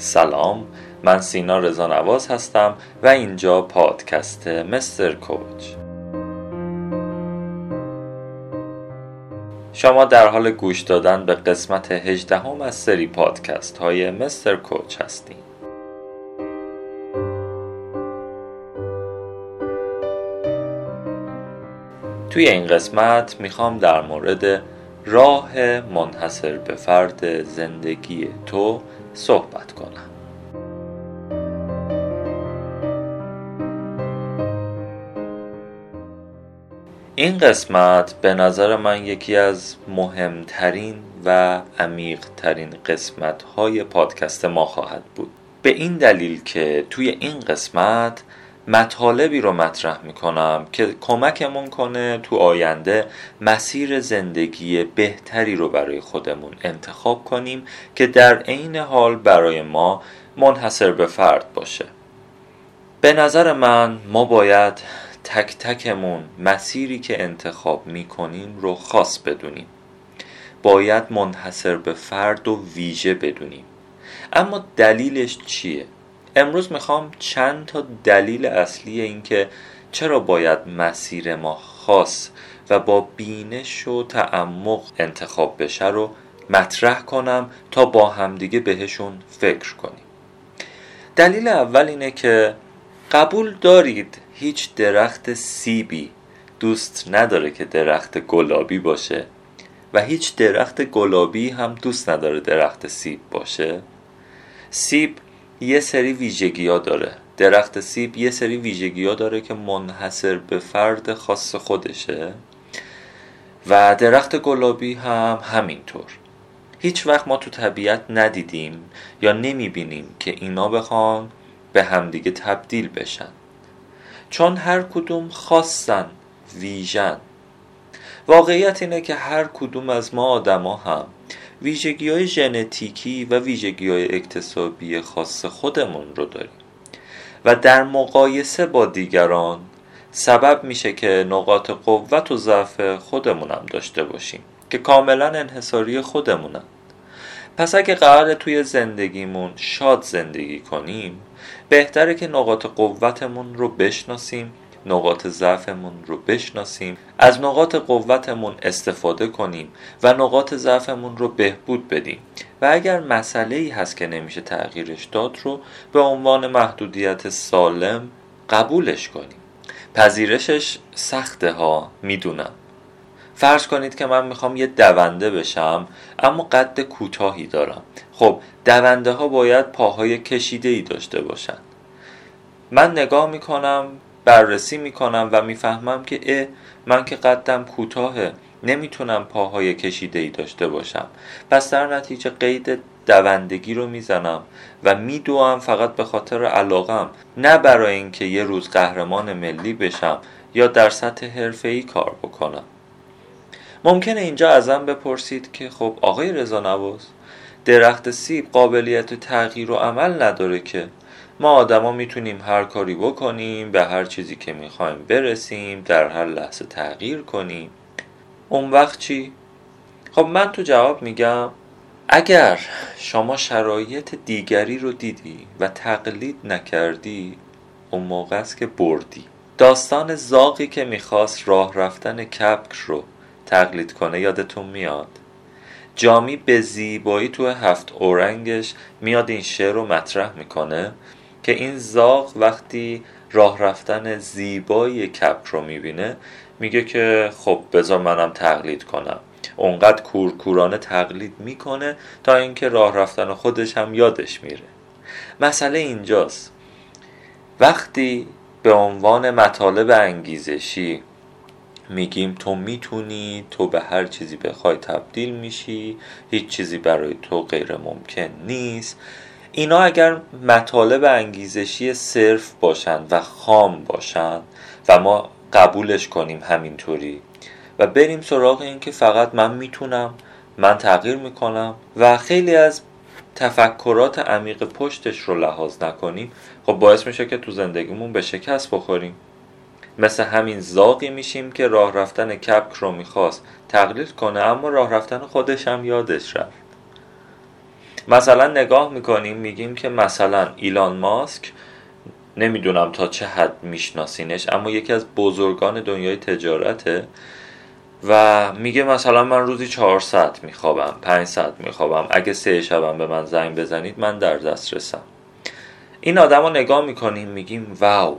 سلام من سینا رضا نواز هستم و اینجا پادکست مستر کوچ. شما در حال گوش دادن به قسمت 18 هم از سری پادکست های مستر کوچ هستیم توی این قسمت می‌خوام در مورد راه منحصر به فرد زندگی تو صحبت کنم. این قسمت به نظر من یکی از مهمترین و عمیقترین قسمت های پادکست ما خواهد بود. به این دلیل که توی این قسمت مطالبی رو مطرح می‌کنم که کمکمون کنه تو آینده مسیر زندگی بهتری رو برای خودمون انتخاب کنیم که در عین حال برای ما منحصر به فرد باشه. به نظر من ما باید تک تکمون مسیری که انتخاب می‌کنیم رو خاص بدونیم. باید منحصر به فرد و ویژه بدونیم. اما دلیلش چیه؟ امروز می‌خوام چند تا دلیل اصلی اینکه چرا باید مسیر ما خاص و با بینش و تعمق انتخاب بشه رو مطرح کنم تا با همدیگه بهشون فکر کنیم. دلیل اول اینه که قبول دارید هیچ درخت سیبی دوست نداره که درخت گلابی باشه و هیچ درخت گلابی هم دوست نداره درخت سیب باشه. سیب یه سری ویژگی ها داره. درخت سیب یه سری ویژگی ها داره که منحصر به فرد خاص خودشه. و درخت گلابی هم همینطور. هیچ وقت ما تو طبیعت ندیدیم یا نمی‌بینیم که اینا بخوان به همدیگه تبدیل بشن. چون هر کدوم خاصن ویژن. واقعیت اینه که هر کدوم از ما آدما هم ویژگی های ژنتیکی و ویژگی های اکتسابی خاص خودمون رو داریم. و در مقایسه با دیگران سبب میشه که نقاط قوت و ضعف خودمون هم داشته باشیم که کاملا انحصاری خودمونن. پس اگه قرار توی زندگیمون شاد زندگی کنیم بهتره که نقاط قوتمون رو بشناسیم نقاط ضعفمون رو بشناسیم از نقاط قوتمون استفاده کنیم و نقاط ضعفمون رو بهبود بدیم. و اگر مسئله ای هست که نمیشه تغییرش داد رو به عنوان محدودیت سالم قبولش کنیم. پذیرشش سخته ها می‌دونم. فرض کنید که من می‌خوام یه دونده بشم اما قد کوتاهی دارم. خب دونده ها باید پاهای کشیده ای داشته باشن. من نگاه می‌کنم بررسی می‌کنم و می‌فهمم که اه من که قدم کوتاهه نمی‌تونم پاهای کشیده ای داشته باشم. پس در نتیجه قید دوندگی رو می‌زنم و میدوام فقط به خاطر علاقم. نه برای اینکه یه روز قهرمان ملی بشم یا در سطح حرفه‌ای کار بکنم. ممکنه اینجا ازم بپرسید که خب آقای رضا نواز درخت سیب قابلیت تغییر و عمل نداره که. ما آدما می‌تونیم هر کاری بکنیم به هر چیزی که می‌خوایم برسیم در هر لحظه تغییر کنیم. اون وقت چی؟ خب من تو جواب میگم اگر شما شرایط دیگری رو دیدی و تقلید نکردی اون موقع است که بردی. داستان زاقی که می‌خواست راه رفتن کپک رو تقلید کنه یادتون میاد؟ جامی به زیبایی تو هفت اورنگش میاد این شعر رو مطرح می‌کنه. که این زاغ وقتی راه رفتن زیبایی کپک رو می‌بینه میگه که خب بذار منم تقلید کنم. اونقدر کورکورانه تقلید می‌کنه تا اینکه راه رفتن خودش هم یادش میره. مسئله اینجاست. وقتی به عنوان مطالب انگیزشی میگیم تو می‌تونی تو به هر چیزی بخوای تبدیل میشی هیچ چیزی برای تو غیر ممکن نیست. اینا اگر مطالب انگیزشی صرف باشند و خام باشند و ما قبولش کنیم همینطوری و بریم سراغ این که فقط من می‌تونم من تغییر می‌کنم و خیلی از تفکرات عمیق پشتش رو لحاظ نکنیم خب باعث میشه که تو زندگیمون به شکست بخوریم. مثل همین زاقی میشیم که راه رفتن کپک رو می‌خواست تقلید کنه اما راه رفتن خودش هم یادش رفت. مثلا نگاه می‌کنیم میگیم که مثلا ایلان ماسک نمی‌دونم تا چه حد میشناسینش اما یکی از بزرگان دنیای تجارته و میگه مثلا من روزی چهار ساعت میخوابم پنج ساعت میخوابم اگه سه شبم به من زنگ بزنید من در دست رسم این آدم رو نگاه می‌کنیم میگیم واو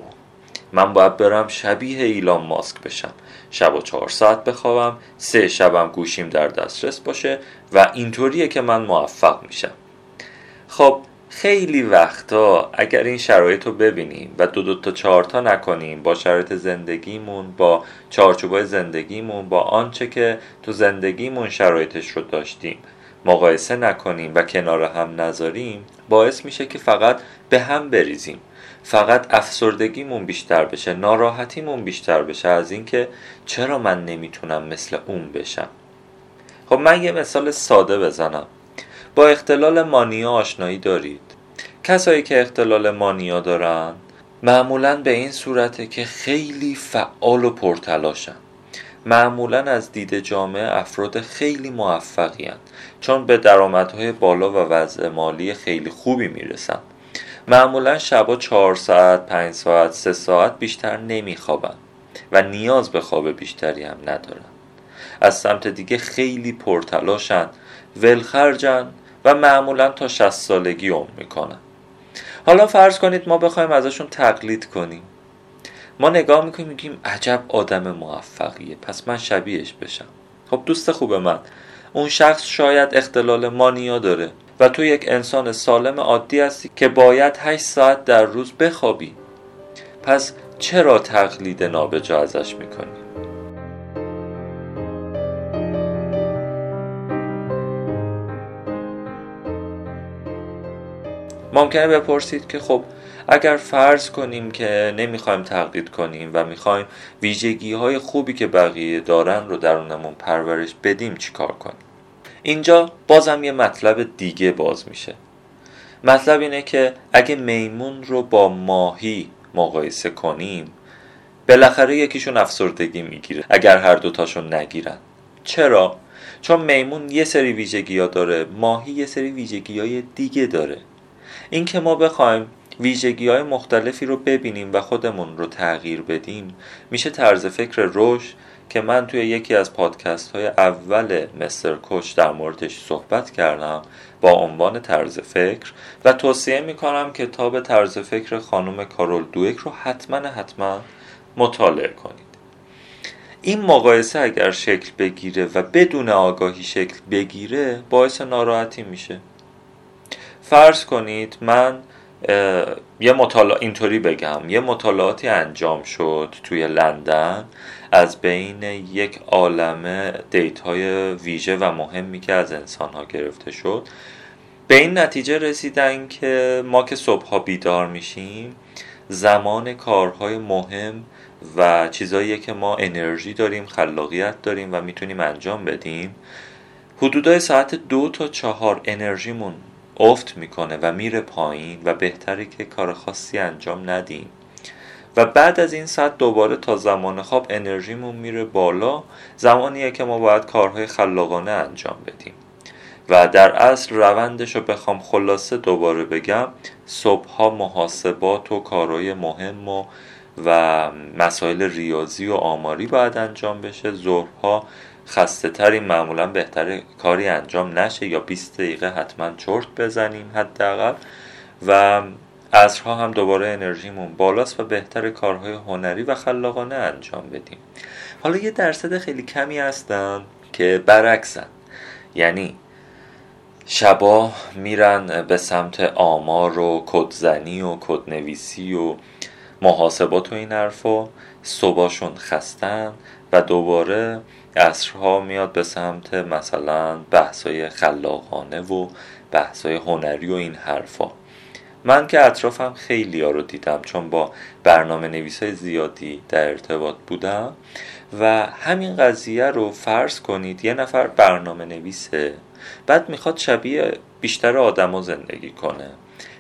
من باید برم شبیه ایلان ماسک بشم. شب و چهار ساعت بخوابم سه شبم گوشیم در دسترس باشه و اینطوریه که من موفق میشم. خب خیلی وقتا اگر این شرایط رو ببینیم و دو دو تا چهار تا نکنیم با شرایط زندگیمون با چارچوبای زندگیمون با آنچه که تو زندگیمون شرایطش رو داشتیم مقایسه نکنیم و کنار هم نذاریم باعث میشه که فقط به هم بریزیم. فقط افسردگیمون بیشتر بشه ناراحتیمون بیشتر بشه از اینکه چرا من نمی‌تونم مثل اون بشم؟ خب من یه مثال ساده بزنم. با اختلال مانیا آشنایی دارید؟ کسایی که اختلال مانیا دارن معمولا به این صورته که خیلی فعال و پرتلاشن. معمولا از دید جامعه افراد خیلی موفقی هن. چون به درآمدهای بالا و وضع مالی خیلی خوبی می‌رسن. معمولا شبا چهار ساعت، پنج ساعت، سه ساعت بیشتر نمیخوابن و نیاز به خواب بیشتری هم ندارن. از سمت دیگه خیلی پرتلاشن ولخرجن و معمولا تا 60 سالگی عمر می‌کنن. حالا فرض کنید ما بخوایم ازشون تقلید کنیم. ما نگاه می‌کنیم میگیم عجب آدم موفقیه پس من شبیهش بشم. خب دوست خوب من اون شخص شاید اختلال مانیا داره و تو یک انسان سالم عادی هستی که باید 8 ساعت در روز بخوابی. پس چرا تقلید نابجا ازش می‌کنی؟ ممکنه بپرسید که خب اگر فرض کنیم که نمی‌خوایم تقلید کنیم و می‌خوایم ویژگی های خوبی که بقیه دارن رو درونمون پرورش بدیم چیکار کنیم؟ اینجا بازم یه مطلب دیگه باز میشه. مطلب اینه که اگه میمون رو با ماهی مقایسه کنیم بالاخره یکیشون افسردگی می‌گیره اگر هر دوتاشون نگیرن. چرا؟ چون میمون یه سری ویژگی داره ماهی یه سری ویژگی های دیگه داره. اینکه ما بخوایم ویژگی های مختلفی رو ببینیم و خودمون رو تغییر بدیم میشه طرز فکر رشد که من توی یکی از پادکست های اول مستر کوچ در موردش صحبت کردم با عنوان طرز فکر و توصیه می‌کنم کتاب طرز فکر خانم کارول دویک رو حتما حتما مطالعه کنید. این مقایسه اگر شکل بگیره و بدون آگاهی شکل بگیره باعث ناراحتی میشه. فرض کنید من یه مطالعه اینطوری بگم یه مطالعاتی انجام شد توی لندن از بین یک عالمه دیت های ویژه و مهمی که از انسان ها گرفته شد. به این نتیجه رسیدن که ما که صبحها بیدار میشیم زمان کارهای مهم و چیزایی که ما انرژی داریم خلاقیت داریم و می‌تونیم انجام بدیم. حدودای ساعت دو تا چهار انرژیمون افت می‌کنه و میره پایین و بهتره که کار خاصی انجام ندیم. و بعد از این ساعت دوباره تا زمان خواب انرژیمون میره بالا زمانیه که ما باید کارهای خلاقانه انجام بدیم. و در اصل روندش رو بخوام خلاصه دوباره بگم صبحها محاسبات و کارهای مهم و و مسائل ریاضی و آماری باید انجام بشه. ظهرها خسته تری معمولا بهتر کاری انجام نشه یا 20 دقیقه حتما چرت بزنیم حداقل. و عصرها هم دوباره انرژیمون بالاست و بهتر کارهای هنری و خلاقانه انجام بدیم. حالا یه درصد خیلی کمی هستن که برعکسن. یعنی شبا میرن به سمت آمار و کدزنی و کدنویسی و محاسبات و این حرفا. صبحشون خستن و دوباره عصرها میاد به سمت مثلا بحثای خلاقانه و بحثای هنری و این حرفا. من که اطرافم خیلی ها رو دیدم چون با برنامه نویس های زیادی در ارتباط بودم و همین قضیه رو فرض کنید یه نفر برنامه نویسه بعد می‌خواد شبیه بیشتر آدما زندگی کنه.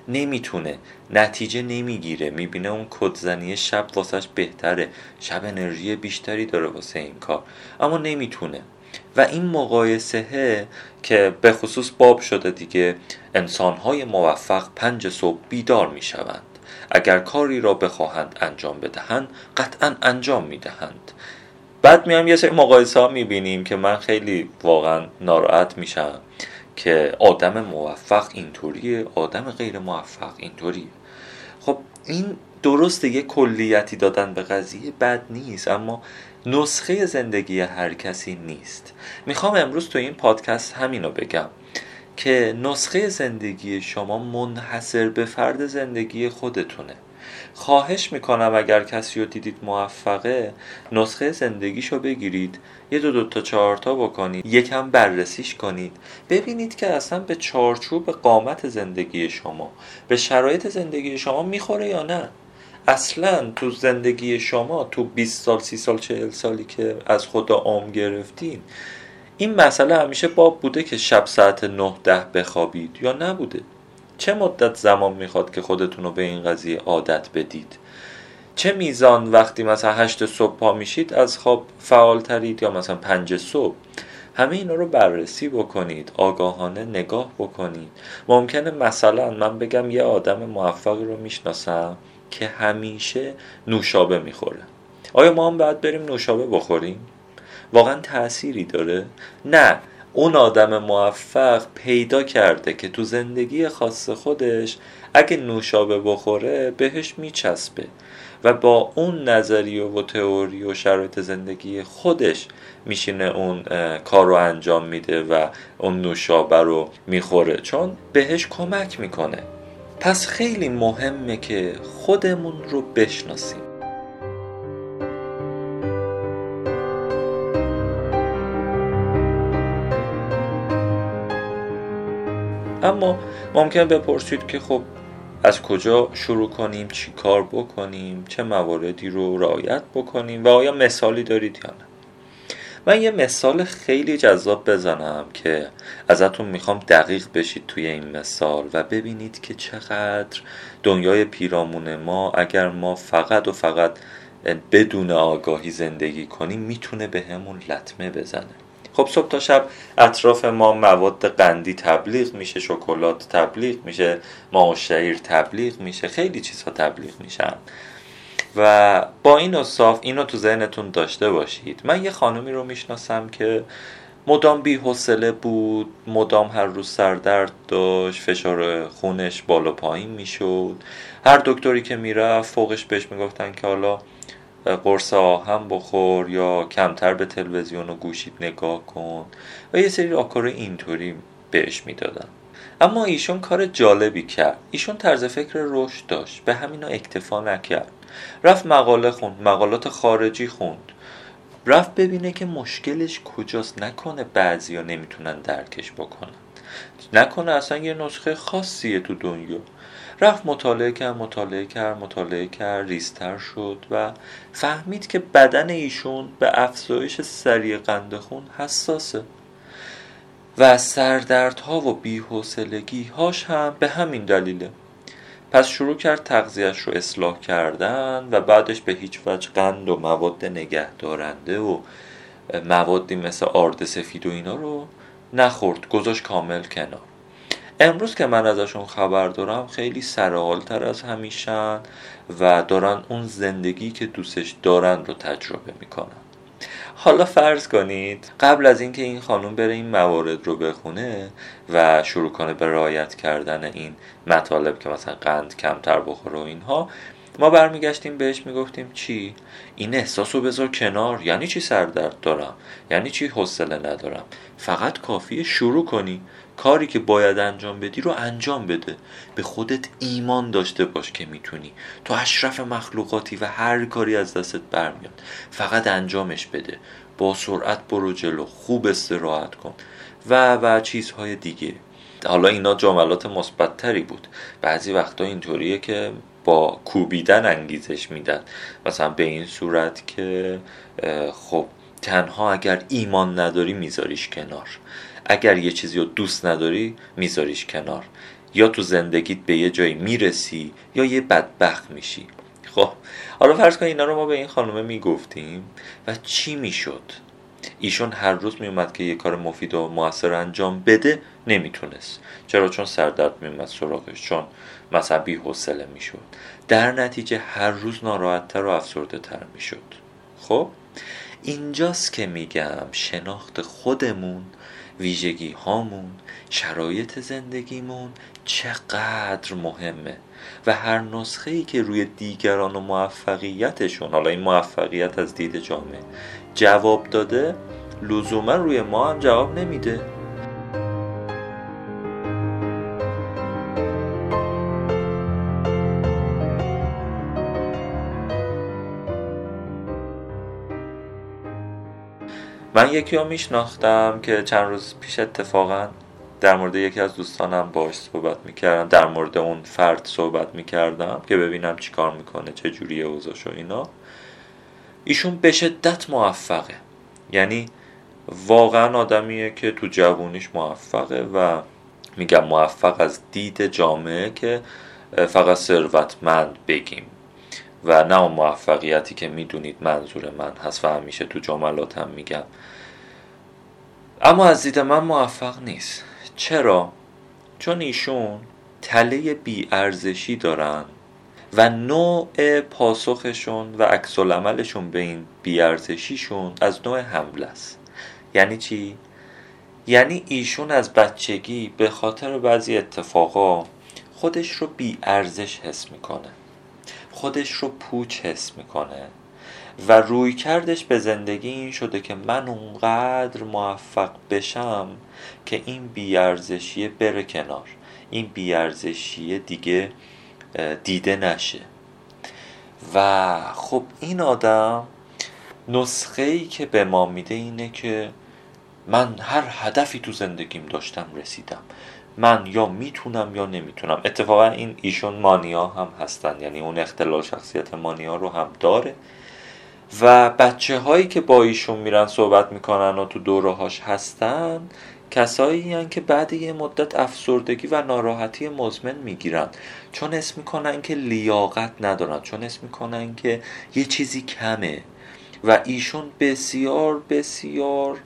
نمی‌تونه نتیجه نمی‌گیره. می‌بینه اون کدزنی شب واسش بهتره. شب انرژی بیشتری داره واسه این کار. اما نمی‌تونه. و این مقایسه که به خصوص باب شده دیگه انسانهای موفق پنج صبح بیدار می شوند اگر کاری را بخواهند انجام بدهند قطعا انجام می دهند بعد میام یه سری مقایسه ها می بینیم که من خیلی واقعا ناراحت میشم که آدم موفق اینطوریه آدم غیر موفق اینطوریه. خب این درسته یه کلیتی دادن به قضیه بد نیست اما نسخه زندگی هر کسی نیست. می‌خوام امروز تو این پادکست همینو بگم که نسخه زندگی شما منحصر به فرد زندگی خودتونه. خواهش می‌کنم اگر کسی رو دیدید موفقه نسخه زندگیشو بگیرید. یه دو دو تا چهار تا بکنید. یکم بررسیش کنید. ببینید که اصلا به چارچوب قامت زندگی شما به شرایط زندگی شما می‌خوره یا نه. اصلا تو زندگی شما تو 20 سال 30 سال 40 سالی که از خدا عام گرفتین این مسئله همیشه باب بوده که شب ساعت 9 ده بخوابید یا نبوده. چه مدت زمان می‌خواد که خودتون رو به این قضیه عادت بدید؟ چه میزان وقتی مثلا هشت صبح پا میشید از خواب فعال ترید یا مثلا پنج صبح؟ همه اینا رو بررسی بکنید آگاهانه نگاه بکنید. ممکنه مثلا من بگم یه آدم موفقی رو می‌شناسم که همیشه نوشابه می‌خوره. آیا ما هم باید بریم نوشابه بخوریم؟ واقعا تأثیری داره؟ نه. اون آدم موفق پیدا کرده که تو زندگی خاص خودش اگه نوشابه بخوره بهش میچسبه و با اون نظریه و تئوری و شرایط زندگی خودش میشینه اون کار رو انجام میده و اون نوشابه رو می‌خوره چون بهش کمک می‌کنه. پس خیلی مهمه که خودمون رو بشناسیم. اما ممکن بپرسید که خب از کجا شروع کنیم چی کار بکنیم چه مواردی رو رعایت بکنیم و آیا مثالی دارید یا نه؟ من یه مثال خیلی جذاب بزنم که ازتون می‌خوام دقیق بشید توی این مثال و ببینید که چقدر دنیای پیرامون ما اگر ما فقط و فقط بدون آگاهی زندگی کنیم می‌تونه به همون لطمه بزنه. خب صبح تا شب اطراف ما مواد قندی تبلیغ میشه شکلات تبلیغ میشه ما شعیر تبلیغ میشه خیلی چیزها تبلیغ میشن. و با این اصاف اینو تو ذهنتون داشته باشید. من یه خانمی رو می‌شناسم که مدام بی حوصله بود مدام هر روز سردرد داشت فشار خونش بالا پایین می‌شد. هر دکتری که می‌رفت فوقش بهش می‌گفتن که حالا قرص آهم بخور یا کمتر به تلویزیون و گوشید نگاه کن. و یه سری راهکار اینطوری بهش می‌دادن. اما ایشون کار جالبی کرد. ایشون طرز فکر رشد داشت. به همینا اکتفا نکرد. رفت مقاله خوند. مقالات خارجی خوند. رفت ببینه که مشکلش کجاست. نکنه بعضی ها نمی‌تونن درکش بکنن. نکنه اصلا یه نسخه خاصیه تو دنیا. رفت مطالعه کرد مطالعه کرد مطالعه کرد ریستر شد و فهمید که بدن ایشون به افزایش سریع قند خون حساسه و سردردها و بیحوصلگی هاش هم به همین دلیله. پس شروع کرد تغذیهش رو اصلاح کردن و بعدش به هیچ وجه قند و مواد نگه دارنده و موادی مثل آرد سفید و اینا رو نخورد گذاشت کامل کنار. امروز که من ازشون خبر دارم خیلی سرحالتر از همیشن و دارن اون زندگی که دوستش دارن رو تجربه می‌کنن. حالا فرض کنید قبل از اینکه این خانم بره این موارد رو بخونه و شروع کنه به رعایت کردن این مطالب که مثلا قند کمتر بخوره و اینها ما برمیگشتیم بهش می‌گفتیم چی؟ این احساس رو بذار کنار یعنی چی سردرد دارم؟ یعنی چی حوصله ندارم؟ فقط کافیه شروع کنی. کاری که باید انجام بدی رو انجام بده. به خودت ایمان داشته باش که می‌تونی. تو اشرف مخلوقاتی و هر کاری از دستت برمیاد. فقط انجامش بده. با سرعت برو جلو. خوب استراحت کن. و و چیزهای دیگه. حالا اینا جملات مثبتتری بود. بعضی وقتا اینطوریه که با کوبیدن انگیزش میدن مثلا به این صورت که خب تنها اگر ایمان نداری میذاریش کنار. اگر یه چیزی رو دوست نداری میذاریش کنار. یا تو زندگیت به یه جایی می‌رسی یا یه بدبخت میشی. خب حالا فرض کن اینا رو ما به این خانومه می‌گفتیم و چی می‌شد؟ ایشون هر روز میومد که یه کار مفید و موثر انجام بده نمی‌تونست. چرا؟ چون سردرد میومد سراغش چون مثلا بی حوصله می‌شد. در نتیجه هر روز ناراحتتر و افسرده تر می‌شد. خب؟ اینجاست که میگم شناخت خودمون ویژگی هامون شرایط زندگیمون چقدر مهمه و هر نسخه ای که روی دیگران و موفقیتشون حالا این موفقیت از دید جامعه جواب داده لزوما روی ما هم جواب نمیده. من یکی رو میشناختم که چند روز پیش اتفاقا در مورد یکی از دوستانم باش صحبت می‌کردم در مورد اون فرد صحبت می‌کردم که ببینم چی کار می‌کنه چه جوریه اوضاش و اینا. ایشون به شدت موفقه. یعنی واقعا آدمیه که تو جوونیش موفقه و میگم موفق از دید جامعه که فقط ثروتمند بگیم. و نه اون موفقیتی که می‌دونید منظور من هست و همیشه تو جملاتم میگم. اما از دید من موفق نیست. چرا؟ چون ایشون تله بیارزشی دارن. و نوع پاسخشون و عکس عملشون به این بیارزشیشون از نوع حمله است. یعنی چی؟ یعنی ایشون از بچگی به خاطر بعضی اتفاقا خودش رو بیارزش حس می‌کنه. خودش رو پوچ حس می‌کنه. و روی کردش به زندگی این شده که من اونقدر موفق بشم که این بیارزشیه بره کنار. این بیارزشیه دیگه دیده نشه. و خب این آدم نسخه ای که به ما میده اینه که من هر هدفی تو زندگیم داشتم رسیدم. من یا می‌تونم یا نمی‌تونم. اتفاقا این ایشون مانیا هم هستن. یعنی اون اختلال شخصیت مانیا رو هم داره. و بچه هایی که با ایشون میرن صحبت می‌کنن و تو دوره هاش هستن کسایی هن که بعد یه مدت افسردگی و ناراحتی مزمن می‌گیرن چون اسم می‌کنن که لیاقت ندارن چون اسم می‌کنن که یه چیزی کمه. و ایشون بسیار بسیار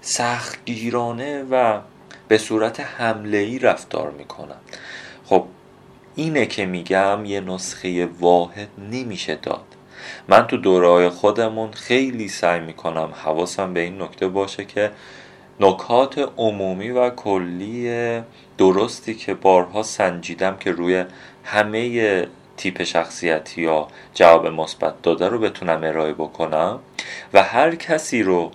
سختگیرانه و به صورت حمله ای رفتار می‌کنن. خب اینه که میگم یه نسخه واحد نمیشه داد. من تو دوره خودمون خیلی سعی می‌کنم حواسم به این نکته باشه که نکات عمومی و کلی درستی که بارها سنجیدم که روی همه تیپ شخصیتی یا جواب مثبت داده رو بتونم ارائه بکنم و هر کسی رو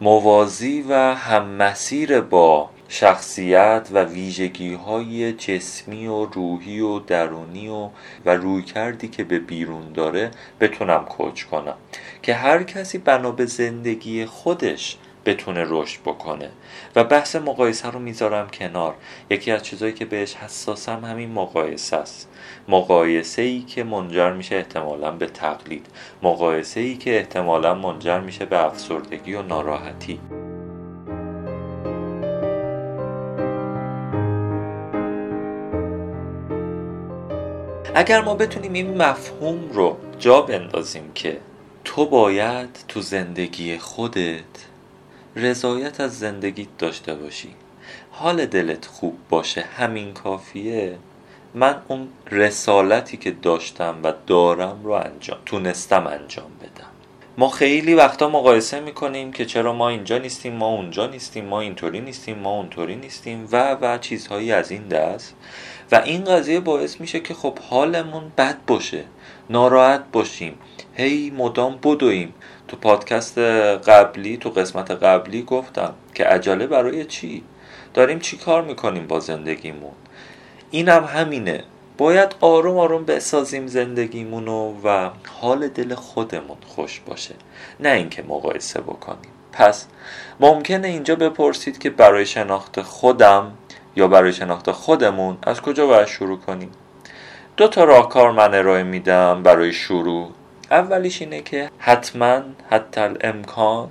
موازی و هم مسیر با شخصیت و ویژگی های جسمی و روحی و درونی و و روی کردی که به بیرون داره بتونم کوچ کنم. که هر کسی بنا به زندگی خودش بتونه رشد بکنه. و بحث مقایسه رو می‌ذارم کنار. یکی از چیزهایی که بهش حساسم همین مقایسه است. مقایسه ای که منجر میشه احتمالا به تقلید. مقایسه ای که احتمالا منجر میشه به افسردگی و ناراحتی. اگر ما بتونیم این مفهوم رو جا بندازیم که تو باید تو زندگی خودت رضایت از زندگیت داشته باشی. حال دلت خوب باشه همین کافیه. من اون رسالتی که داشتم و دارم رو انجام تونستم انجام بدم. ما خیلی وقتا مقایسه می‌کنیم که چرا ما اینجا نیستیم ما اونجا نیستیم ما اینطوری نیستیم ما اونطوری نیستیم و و چیزهایی از این دست. و این قضیه باعث میشه که خب حالمون بد باشه ناراحت باشیم. هی مدام بدویم. تو پادکست قبلی تو قسمت قبلی گفتم که عجله برای چی؟ داریم چی کار می‌کنیم با زندگیمون؟ اینم هم همینه. باید آروم آروم بسازیم زندگیمونو و حال دل خودمون خوش باشه. نه اینکه مقایسه بکنیم. پس ممکنه اینجا بپرسید که برای شناخت خودم یا برای شناخت خودمون از کجا باید شروع کنیم؟ دو تا راهکار من ارائه میدم برای شروع. اولیش اینه که حتما حتی امکان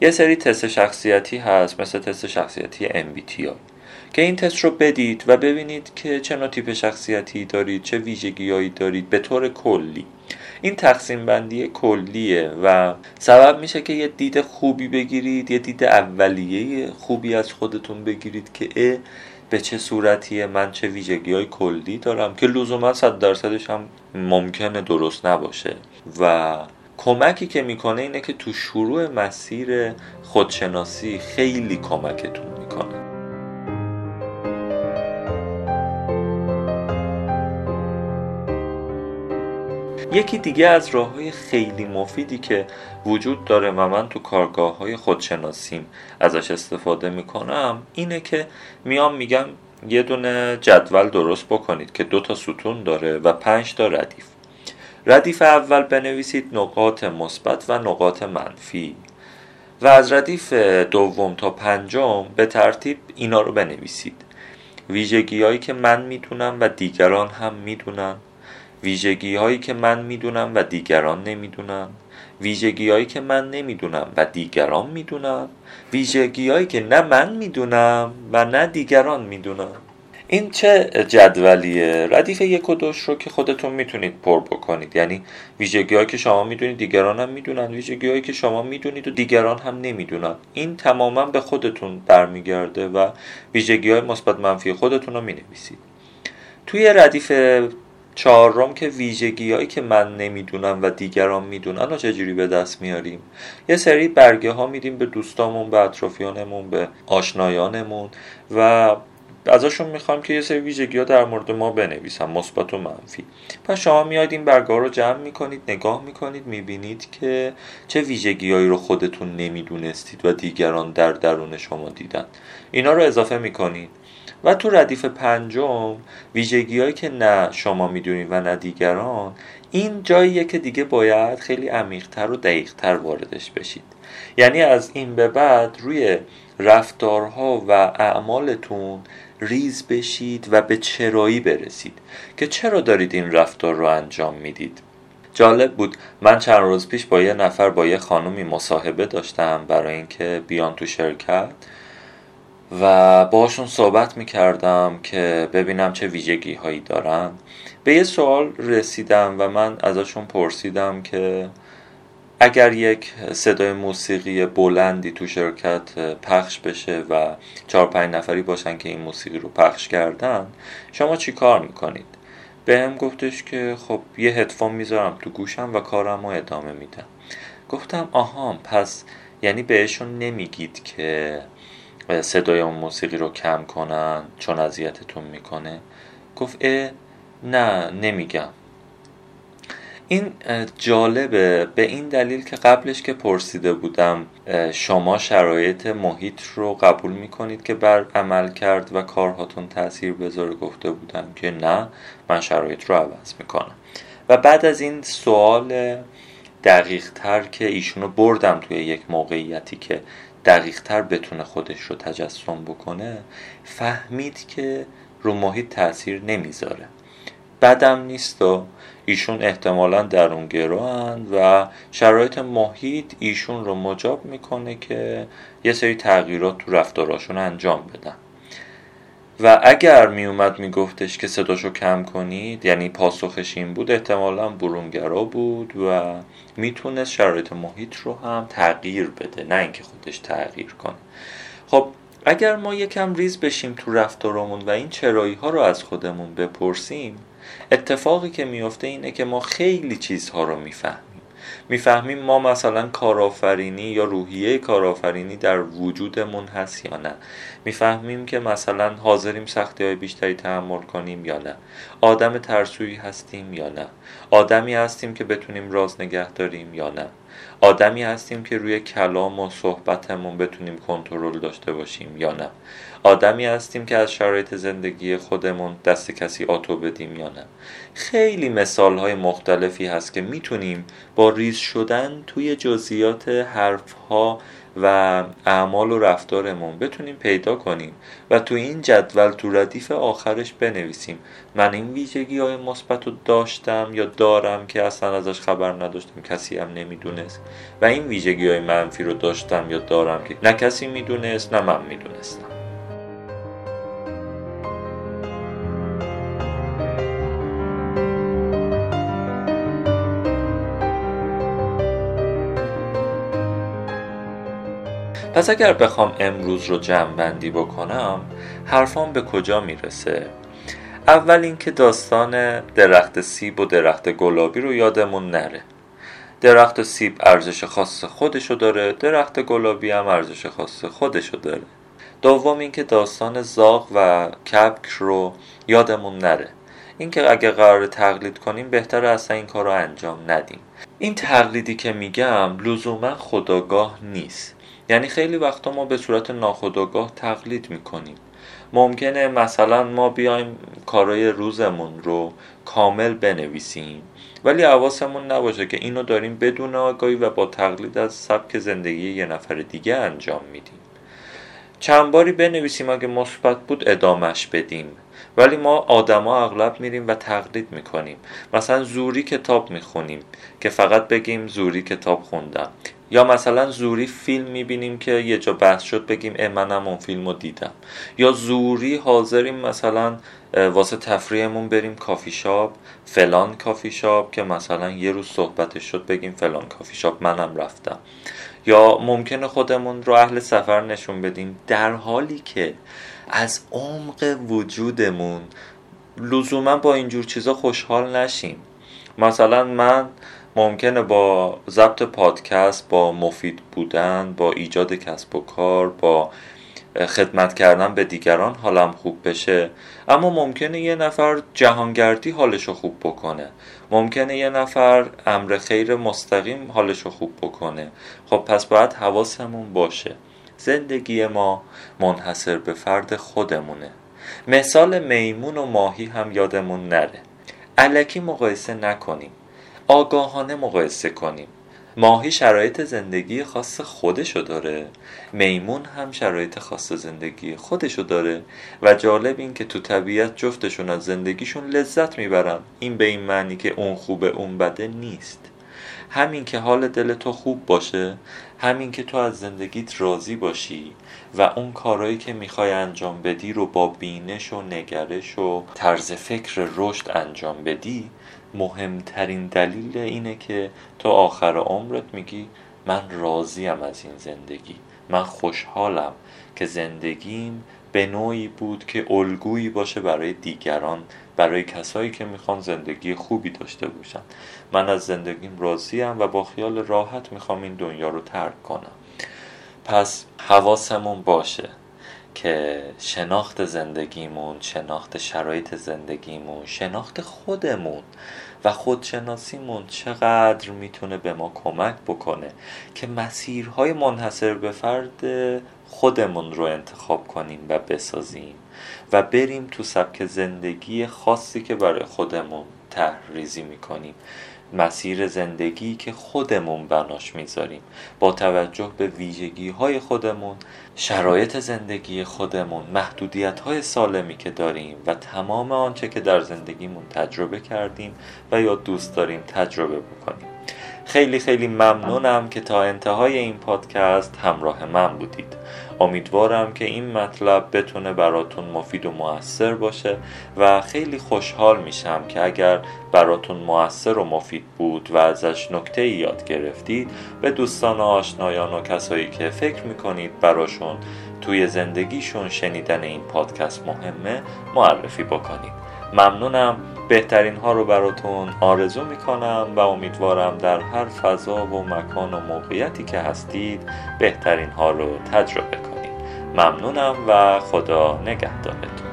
یه سری تست شخصیتی هست مثل تست شخصیتی MBTI که این تست رو بدید و ببینید که چه نوع تیپ شخصیتی دارید چه ویژگیهایی دارید به طور کلی. این تقسیم بندی کلیه و سبب میشه که یه دید خوبی بگیرید یه دید اولیه خوبی از خودتون بگیرید که به چه صورتیه؟ من چه ویژگی های کلی دارم که لزوما صد درصدش هم ممکنه درست نباشه. و کمکی که می‌کنه اینه که تو شروع مسیر خودشناسی خیلی کمکتون می‌کنه. یکی دیگه از راه های خیلی مفیدی که وجود داره و من تو کارگاه های خودشناسیم ازش استفاده می‌کنم اینه که میام میگم یه دونه جدول درست بکنید که دو تا ستون داره و پنج تا ردیف. ردیف اول بنویسید نقاط مثبت و نقاط منفی و از ردیف دوم تا پنجم به ترتیب اینا رو بنویسید. ویژگی هایی که من می‌دونم و دیگران هم می‌دونن. ویژگی هایی که من می‌دونم و دیگران نمی‌دونن. ویژگی هایی که من نمی‌دونم و دیگران می‌دونن. ویژگی هایی که نه من می‌دونم و نه دیگران می‌دونن. این چه جدولیه؟ ردیف یک و دوش رو که خودتون می‌تونید پر بکنید. یعنی ویژگی هایی که شما می‌دونید دیگران هم می‌دونن. ویژگی هایی که شما می‌دونید و دیگران هم نمی‌دونن. این تماما به خودتون برمیگرده و ویژگی های مثبت منفی خودتون رو می‌نویسید. توی ردیف چهارم که ویژگی هایی که من نمی‌دونم و دیگران می‌دونن و چجوری به دست میاریم؟ یه سری برگه ها میدیم به دوستامون به اطرافیانمون به آشنایانمون و ازشون می‌خوام که یه سری ویژگی ها در مورد ما بنویسن مثبت و منفی. پس شما میاید این برگه رو جمع می‌کنید نگاه می‌کنید می‌بینید که چه ویژگی هایی رو خودتون نمی‌دونستید و دیگران در درون شما دیدن. اینا رو اضافه می‌کنید. و تو ردیف پنجم ویژگی هایی که نه شما می‌دونید و نه دیگران این جاییه که دیگه باید خیلی عمیقتر و دقیقتر واردش بشید. یعنی از این به بعد روی رفتارها و اعمالتون ریز بشید و به چرایی برسید. که چرا دارید این رفتار رو انجام می‌دید؟ جالب بود. من چند روز پیش با یه نفر با یه خانومی مصاحبه داشتم برای اینکه بیان تو شرکت. و باشون صحبت می‌کردم که ببینم چه ویژگی هایی دارن به یه سوال رسیدم و من ازشون پرسیدم که اگر یک صدای موسیقی بلندی تو شرکت پخش بشه و چهار پنج نفری باشن که این موسیقی رو پخش کردن شما چی کار می‌کنید؟ به هم گفتش که خب یه هدفون می‌ذارم تو گوشم و کارم رو ادامه میدم گفتم آها پس یعنی بهشون نمیگید که صدای اون موسیقی رو کم کنن چون اذیتتون می‌کنه. گفت اه نه نمیگم. این جالبه. به این دلیل که قبلش که پرسیده بودم شما شرایط محیط رو قبول می‌کنید که بر عمل کرد و کارهاتون تاثیر بذاره گفته بودم که نه من شرایط رو عوض می‌کنم. و بعد از این سوال دقیق تر که ایشونو بردم توی یک موقعیتی که دقیق تر بتونه خودش رو تجسم بکنه فهمید که رو محیط تاثیر نمی‌ذاره. بدم نیست و ایشون احتمالا درون گروهند و شرایط محیط ایشون رو مجاب می‌کنه که یه سری تغییرات تو رفتاراشون انجام بدن. و اگر میومد میگفتش که صداشو کم کنید یعنی پاسخش این بود احتمالا برونگرا بود و می‌تونست شرایط محیط رو هم تغییر بده نه اینکه خودش تغییر کنه. خب اگر ما یکم ریز بشیم تو رفتارمون و این چرایی ها رو از خودمون بپرسیم اتفاقی که میفته اینه که ما خیلی چیزها رو می‌فهمیم. می‌فهمیم ما مثلا کارآفرینی یا روحیه کارآفرینی در وجودمون هست یا نه. می‌فهمیم که مثلا حاضریم سختی های بیشتری تحمل کنیم یا نه. آدم ترسویی هستیم یا نه. آدمی هستیم که بتونیم راز نگه داریم یا نه. آدمی هستیم که روی کلام و صحبتمون بتونیم کنترل داشته باشیم یا نه. آدمی هستیم که از شرایط زندگی خودمون دست کسی آتو بدیم یا نه. خیلی مثال های مختلفی هست که می‌تونیم با ریز شدن توی جزئیات حرف ها و اعمال و رفتارمون بتونیم پیدا کنیم و تو این جدول تو ردیف آخرش بنویسیم. من این ویژگی های مثبت رو داشتم یا دارم که اصلا ازش خبر نداشتم کسی هم نمی‌دونست. و این ویژگی های منفی رو داشتم یا دارم که نه کسی می‌دونست نه من می‌دونستم. پس اگر بخوام امروز رو جمع بندی بکنم حرفان به کجا می‌رسه؟ اول اینکه داستان درخت سیب و درخت گلابی رو یادمون نره. درخت سیب ارزش خاص خودشو داره درخت گلابی هم ارزش خاص خودشو داره. دوم اینکه داستان زاغ و کپک رو یادمون نره. اینکه اگه قرار تقلید کنیم بهتر اصلا این کار رو انجام ندیم. این تقلیدی که میگم لزوما خداگاه نیست. یعنی خیلی وقتا ما به صورت ناخداگاه تقلید می‌کنیم. ممکنه مثلا ما بیایم کارای روزمون رو کامل بنویسیم ولی حواسمون نباشه که اینو داریم بدون آگاهی و با تقلید از سبک زندگی یه نفر دیگه انجام میدیم. چند باری بنویسیم اگه مثبت بود ادامش بدیم ولی ما آدما اغلب میریم و تقلید می‌کنیم. مثلا زوری کتاب می‌خونیم که فقط بگیم زوری کتاب خوندم. یا مثلا زوری فیلم می‌بینیم که یه جا بحث شد بگیم اه منم اون فیلم رو دیدم. یا زوری حاضریم مثلا واسه تفریحمون بریم کافی شاپ فلان کافی شاپ که مثلا یه روز صحبتش شد بگیم فلان کافی شاپ منم رفتم. یا ممکنه خودمون رو اهل سفر نشون بدیم. در حالی که از عمق وجودمون لزوما با اینجور چیزا خوشحال نشیم. مثلا من ممکنه با ضبط پادکست با مفید بودن با ایجاد کسب و کار با خدمت کردن به دیگران حالم خوب بشه. اما ممکنه یه نفر جهانگردی حالشو خوب بکنه. ممکنه یه نفر امر خیر مستقیم حالشو خوب بکنه. خب پس باید حواسمون باشه. زندگی ما منحصر به فرد خودمونه. مثال میمون و ماهی هم یادمون نره. علکی مقایسه نکنیم. آگاهانه مقایسه کنیم. ماهی شرایط زندگی خاص خودشو داره. میمون هم شرایط خاص زندگی خودشو داره. و جالب این که تو طبیعت جفتشون از زندگیشون لذت می‌برن. این به این معنی که اون خوبه اون بده نیست. همین که حال دل تو خوب باشه همین که تو از زندگیت راضی باشی و اون کارهایی که می‌خوای انجام بدی رو با بینش و نگرش و طرز فکر رشد انجام بدی مهمترین دلیل اینه که تو آخر عمرت میگی من راضیم از این زندگی. من خوشحالم که زندگیم به نوعی بود که الگویی باشه برای دیگران برای کسایی که می‌خوان زندگی خوبی داشته باشن. من از زندگیم راضیم و با خیال راحت می‌خوام این دنیا رو ترک کنم. پس حواسمون باشه. که شناخت زندگیمون شناخت شرایط زندگیمون شناخت خودمون و خودشناسیمون چقدر می‌تونه به ما کمک بکنه که مسیرهای منحصر به فرد خودمون رو انتخاب کنیم و بسازیم و بریم تو سبک زندگی خاصی که برای خودمون تحریزی می‌کنیم. مسیر زندگی که خودمون بناش می‌ذاریم. با توجه به ویژگی های خودمون شرایط زندگی خودمون محدودیت های سالمی که داریم و تمام آنچه که در زندگیمون تجربه کردیم و یا دوست داریم تجربه بکنیم. خیلی خیلی ممنونم که تا انتهای این پادکست همراه من بودید. امیدوارم که این مطلب بتونه براتون مفید و موثر باشه و خیلی خوشحال میشم که اگر براتون موثر و مفید بود و ازش نکته یاد گرفتید به دوستان و آشنایان و کسایی که فکر می‌کنید براشون توی زندگیشون شنیدن این پادکست مهمه معرفی بکنید. ممنونم. بهترین ها رو براتون آرزو می‌کنم و امیدوارم در هر فضا و مکان و موقعیتی که هستید بهترین ها رو تجربه کنید. ممنونم و خدا نگهدارتون.